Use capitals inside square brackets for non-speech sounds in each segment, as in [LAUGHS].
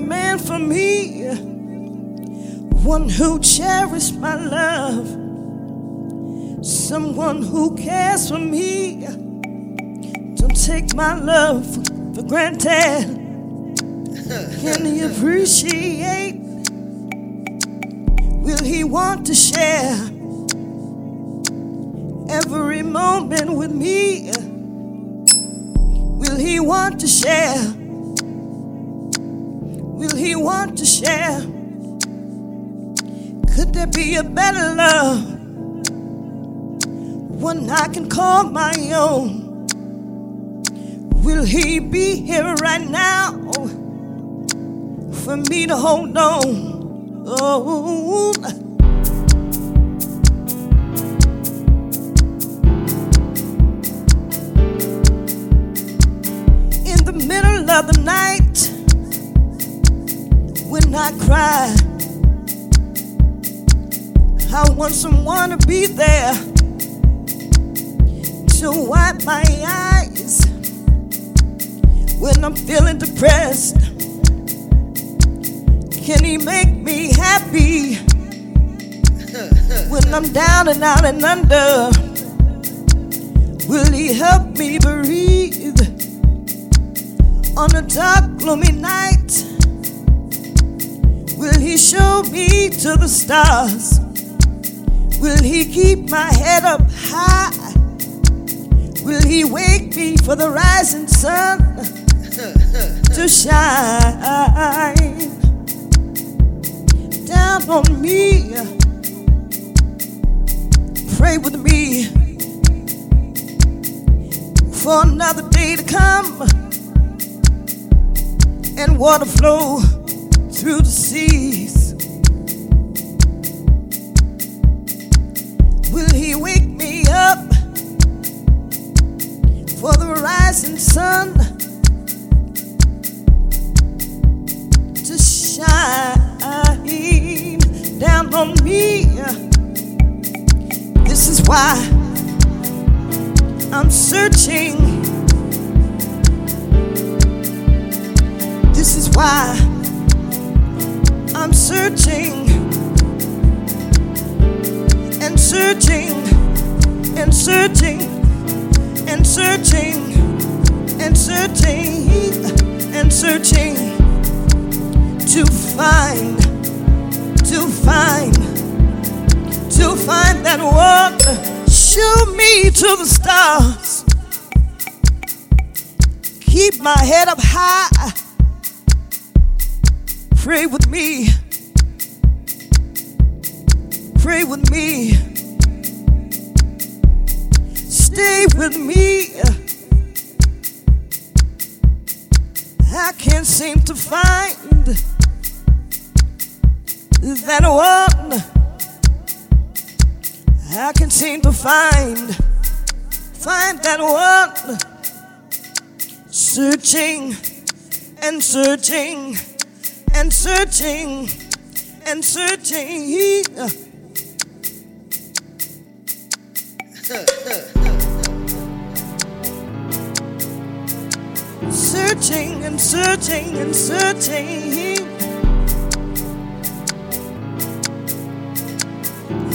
man for me, one who cherishes my love, someone who cares for me. Don't take my love for granted. Can he appreciate? Will he want to share every moment with me? Will he want to share? Will he want to share? Could there be a better love? One I can call my own. Will he be here right now? for me to hold on. Oh. In the middle of the night, when I cry, I want someone to be there to wipe my eyes when I'm feeling depressed. Can he make me happy when I'm down and out and under? Will he help me breathe on a dark, gloomy night? Will he show me to the stars? Will he keep my head up high? Will he wake me for the rising sun [LAUGHS] to shine? down on me. Pray with me for another day to come and water flow through the seas. Will He wake me up for the rising sun to shine? down on me. This is why I'm searching. This is why I'm searching and searching and searching and searching and searching and searching to find to find, to find that one. Show me to the stars. Keep my head up high. Pray with me. Pray with me. Stay with me. I can't seem to find that one I can seem to find, find that one. Searching and searching and searching and searching. searching and searching and searching.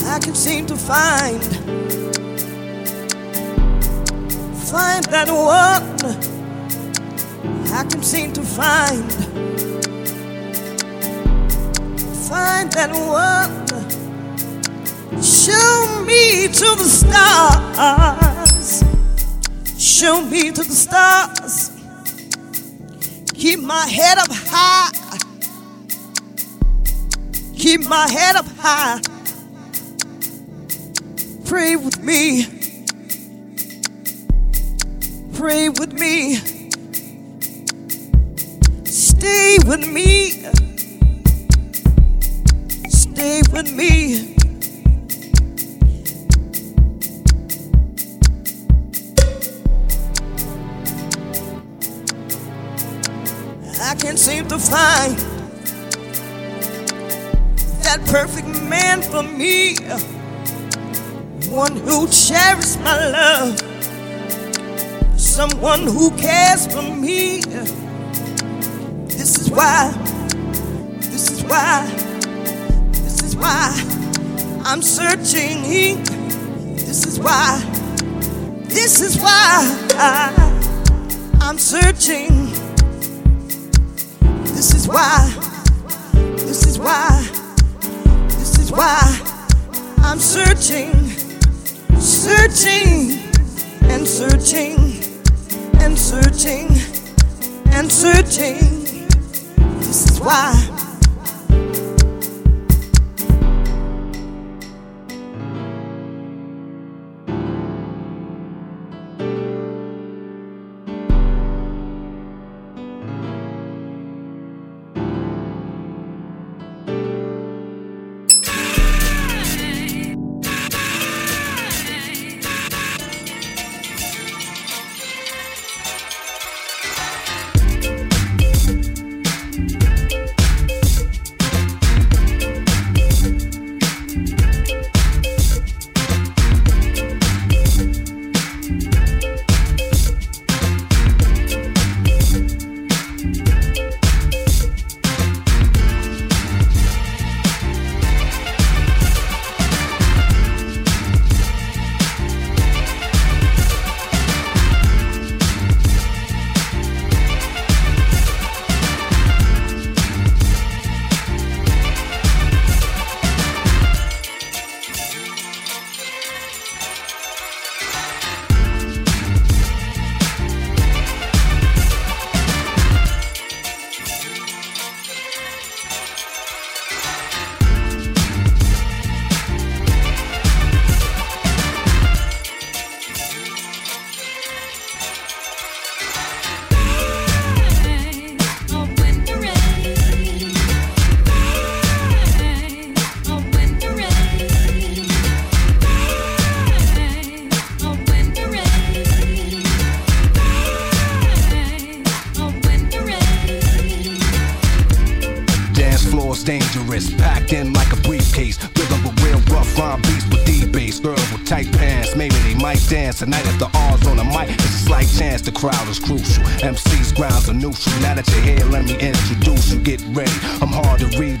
I can seem to find find that one I can seem to find find that one show me to the stars show me to the stars keep my head up high keep my head up high Pray with me. Pray with me. Stay with me. Stay with me. I can't seem to find that perfect man for me one who cherishes my love, someone who cares for me. This is why, this is why, why I'm searching. This is why, this is why I'm searching. This is why, this is why, this is why I'm searching, searching and searching and searching and searching. This is why. tonight at the R's on the mic. It's a slight chance the crowd is crucial. MC's grounds are neutral. Now that you're here, let me introduce you. Get ready. I'm hard to read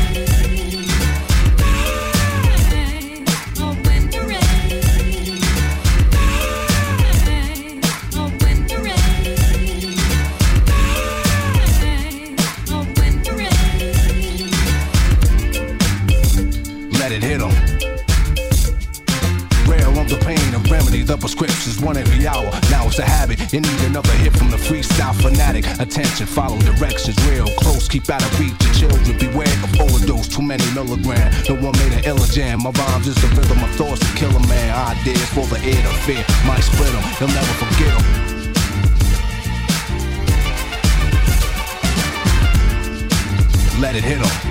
one every hour. Now it's a habit. You need another hit from the freestyle fanatic. Attention, follow directions real close. Keep out of reach. Your children beware of overdose. Too many milligrams. No one made an illa jam. My rhymes is the rhythm of thoughts to kill a man. Ideas for the air to fear. Might split them. They'll never forget them. Let it hit.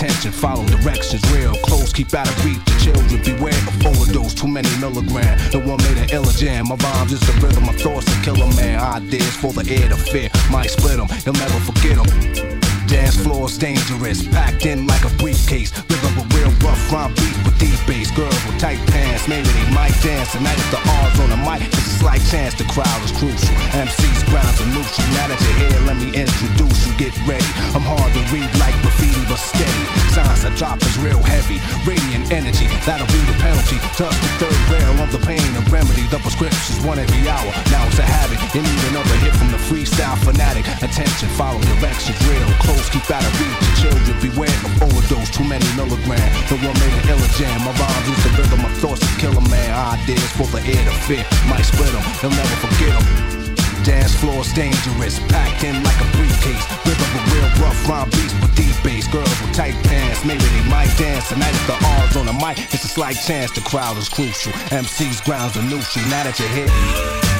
Attention, follow directions real close, keep out of reach. Children beware of overdose, too many milligrams. The one made an illa jam. My rhymes is the rhythm of thoughts to kill a man. Ideas for the air to fear, might split them, you'll never forget them. Dance floor's dangerous, packed in like a briefcase. Rhythm a real rough rhyme beat with deep bass. Girls with tight pants, maybe they might dance. Tonight if the R's on the mic, it's a slight chance the crowd is crucial. MC's grounds are neutral. Now that you're here, let me introduce you. Get ready. I'm hard to read like graffiti, but steady. Signs I drop is real heavy. Radiant energy, that'll be the penalty. Touch the third rail of the pain and remedy. The prescription's one every hour. Now it's a habit. You need another hit from the freestyle fanatic. Attention, follow directions real close keep out of reach. Children beware of overdose, too many milligrams. The one made an illa jam. My rhymes is the rhythm of thoughts to kill a man. Ideas for the air to fear. Might split them, they'll never forget them. Dance floor's dangerous, packed in like a briefcase. Rhythm a real rough rhyme beats with deep bass. Girls with tight pants, maybe they might dance. Tonight if the R's on the mic, it's a slight chance. The crowd is crucial. MC's grounds are neutral. Now that you're here.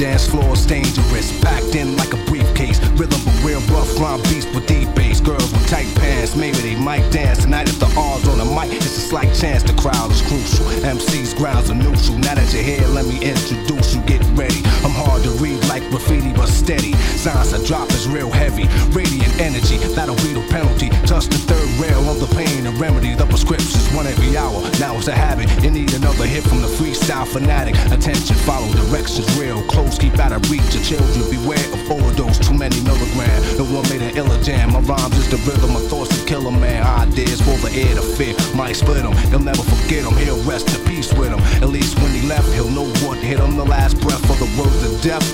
Dance floor floor's dangerous, packed in like a briefcase. Rhythm but real rough rhyme beast with deep bass. Girls with tight pants, maybe they might dance tonight if the R's on the mic. It's a slight chance the crowd is crucial. MC's grounds are neutral. Now that you're here, let me introduce you. Get ready. I'm hard to read like graffiti, but steady. Signs I drop is real heavy. Radiant energy, that'll be the penalty. Touch the third rail of the pain and remedy. The prescription's one every hour. Now it's a habit. You need another hit from the freestyle fanatic. Attention, follow directions real close. Keep out of reach of children. Beware of overdose. Too many milligrams. The one made an illa jam. My rhymes is the rhythm. My thoughts to kill a man. Ideas for the air to fear. Might split him. He'll never forget him. He'll rest in peace with him. At least when he left, he'll know what hit him. The last breath of the words of death.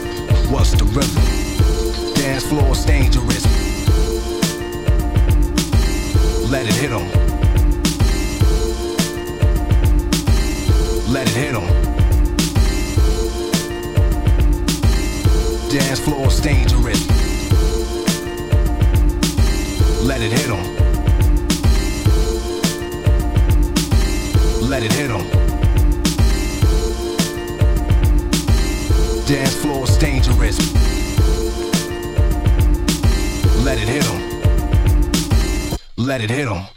What's the rhythm? Dance floor's dangerous. Let it hit him. Let it hit him. Dance floor's dangerous. Let it hit him. Let it hit him. Dance floor's dangerous. Let it hit him. Let it hit him.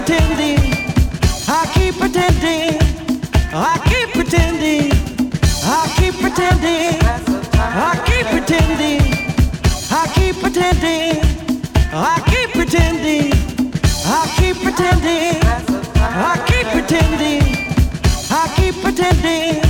Pretending. I keep pretending. I keep pretending. I keep pretending. I keep pretending. I keep pretending. I keep pretending. I keep pretending. I keep pretending. I keep pretending.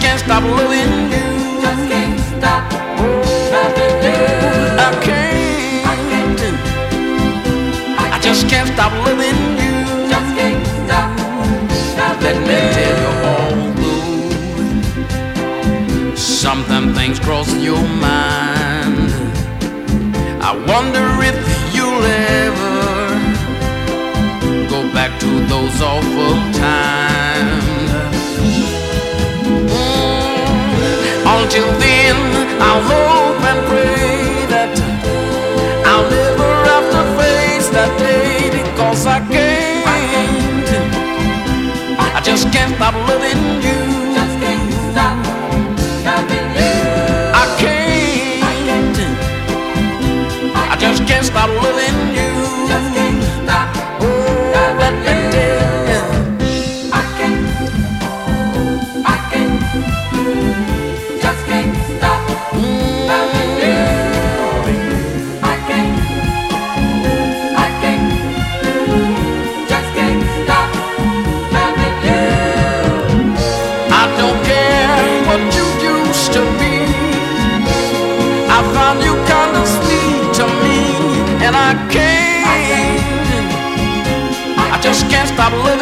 can't stop loving you. Just can't stop loving you. I can't. I, can't. I just can't stop loving you. Just can't stop loving Let me tell you although sometimes things cross your mind. I wonder if you'll ever go back to those awful times. I hope and pray that I'll never have to face that day because I can't. I just can't stop loving you. stop living.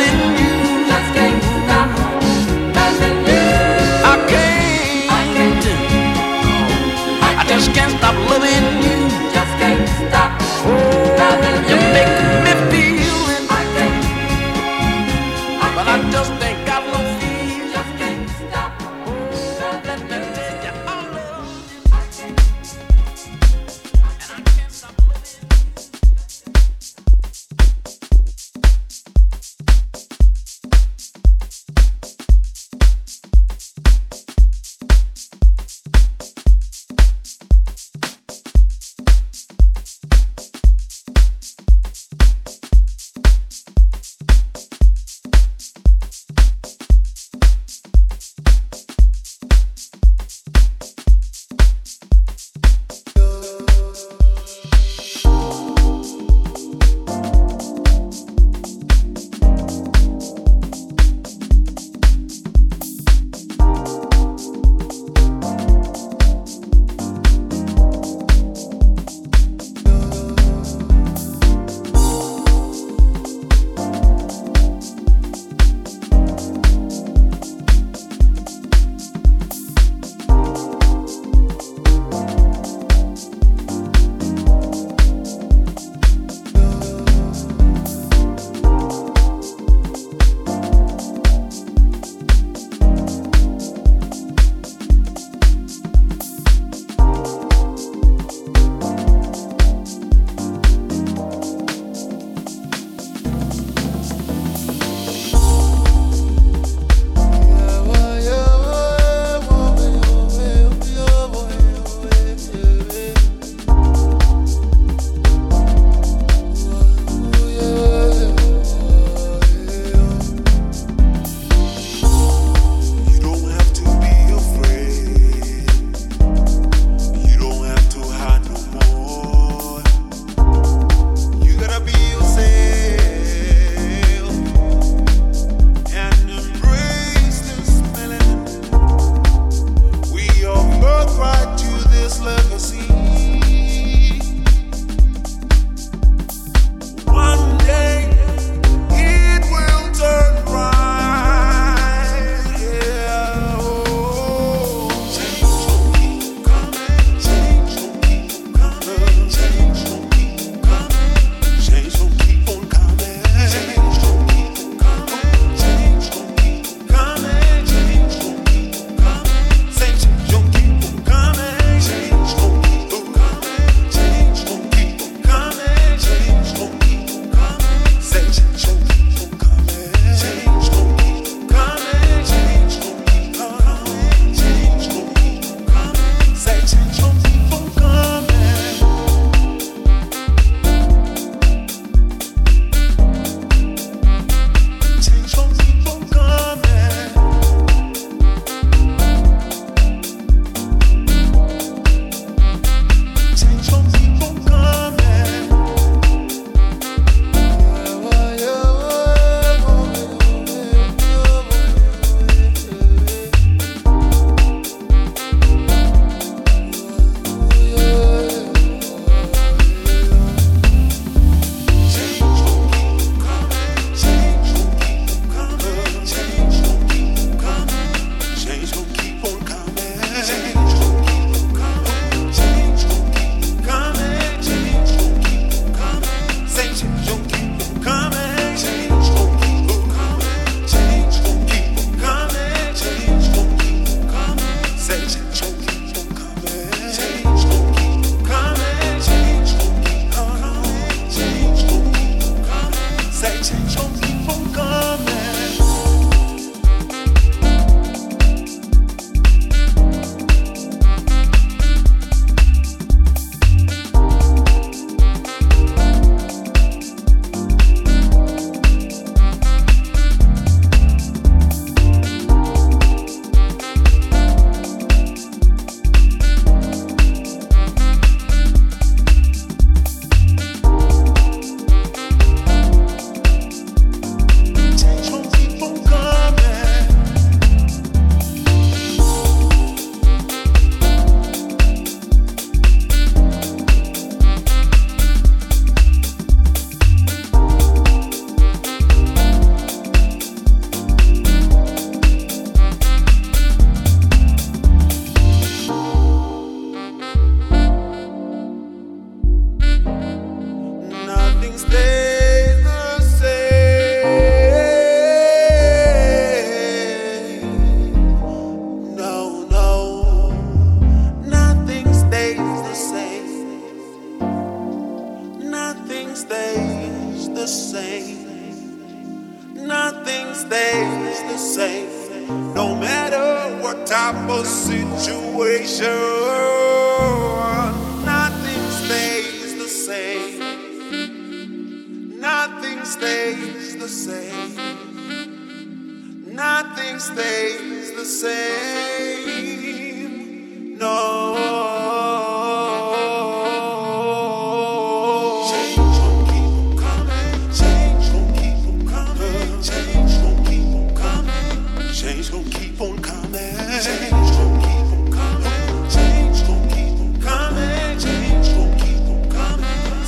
change gon' keep on coming. Change keep on coming. Change keep on coming. Change keep on coming.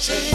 Change.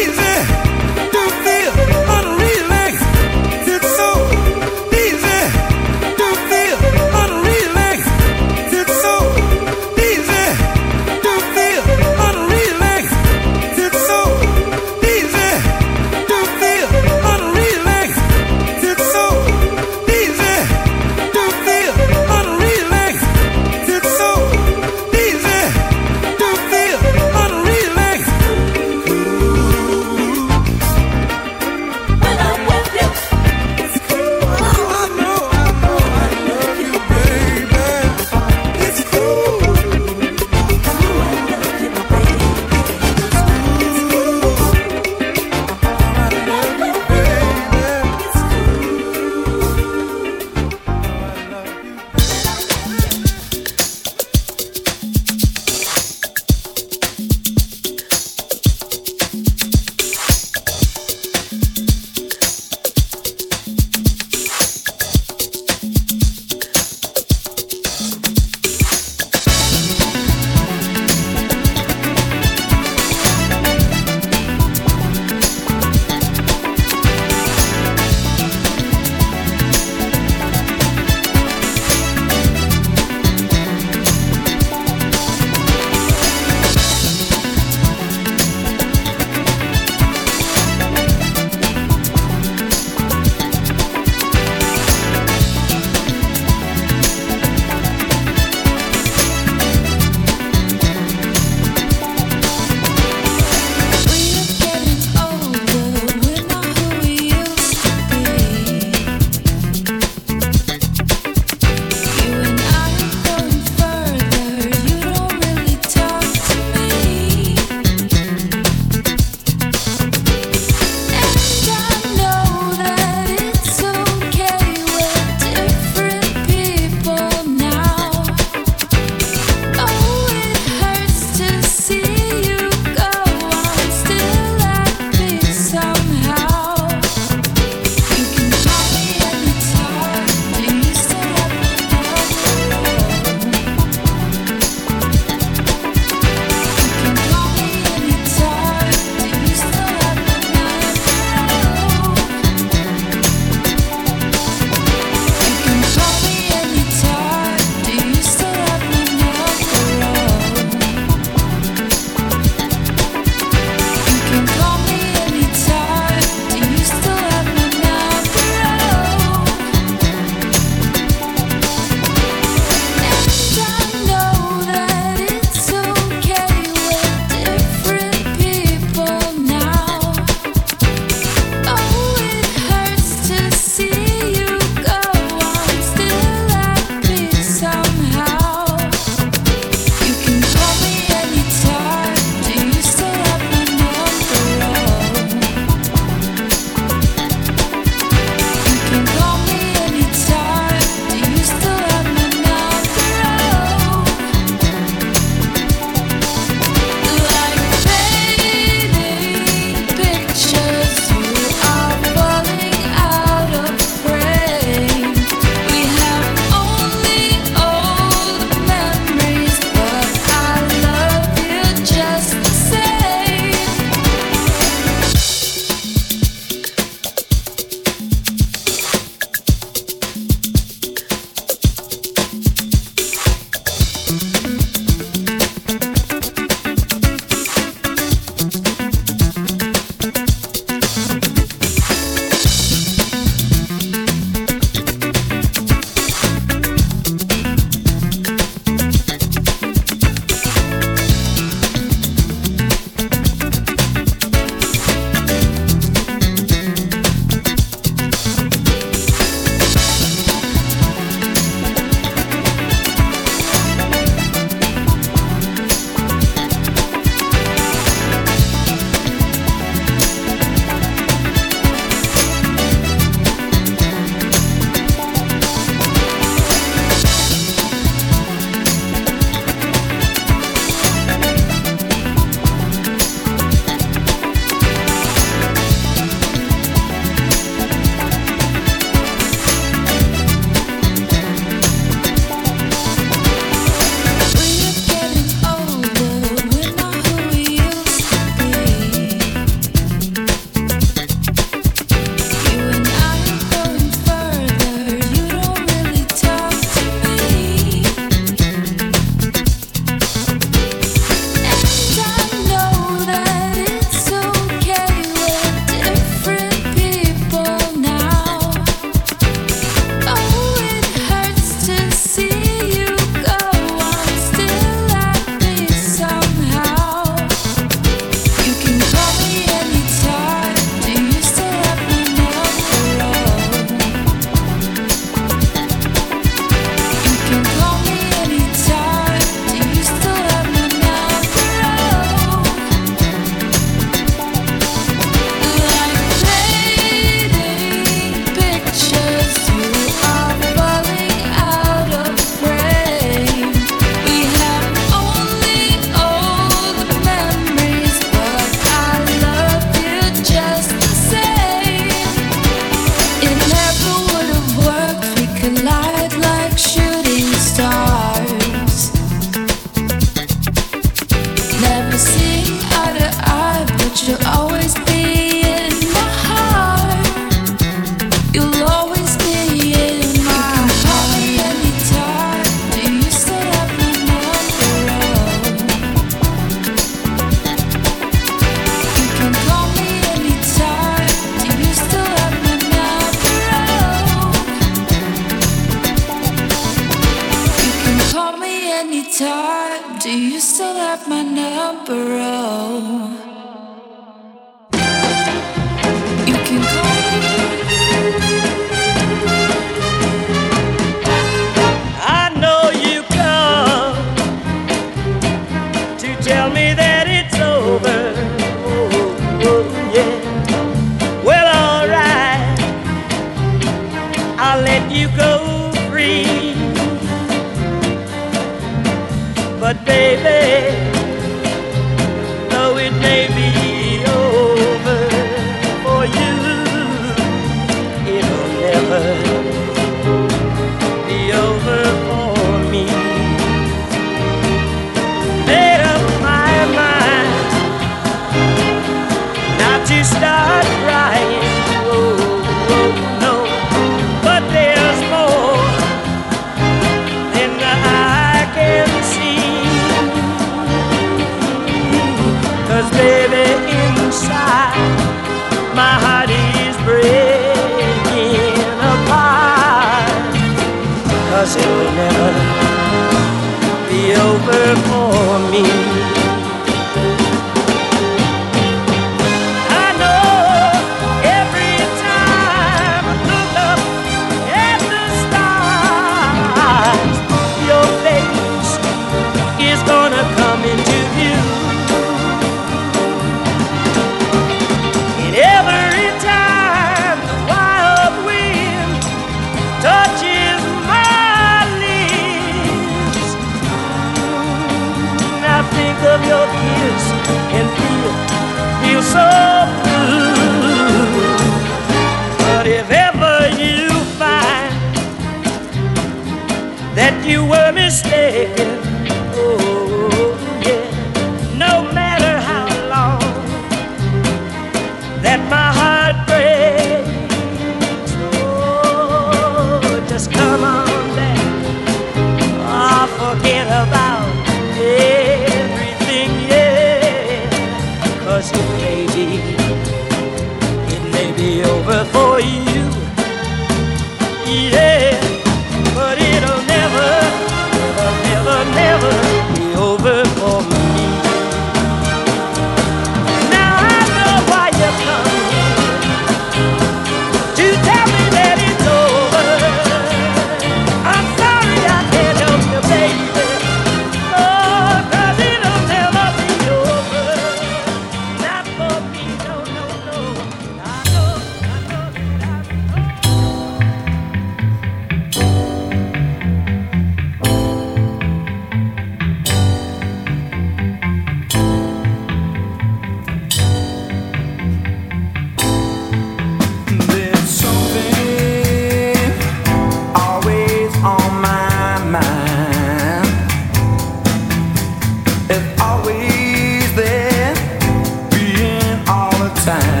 time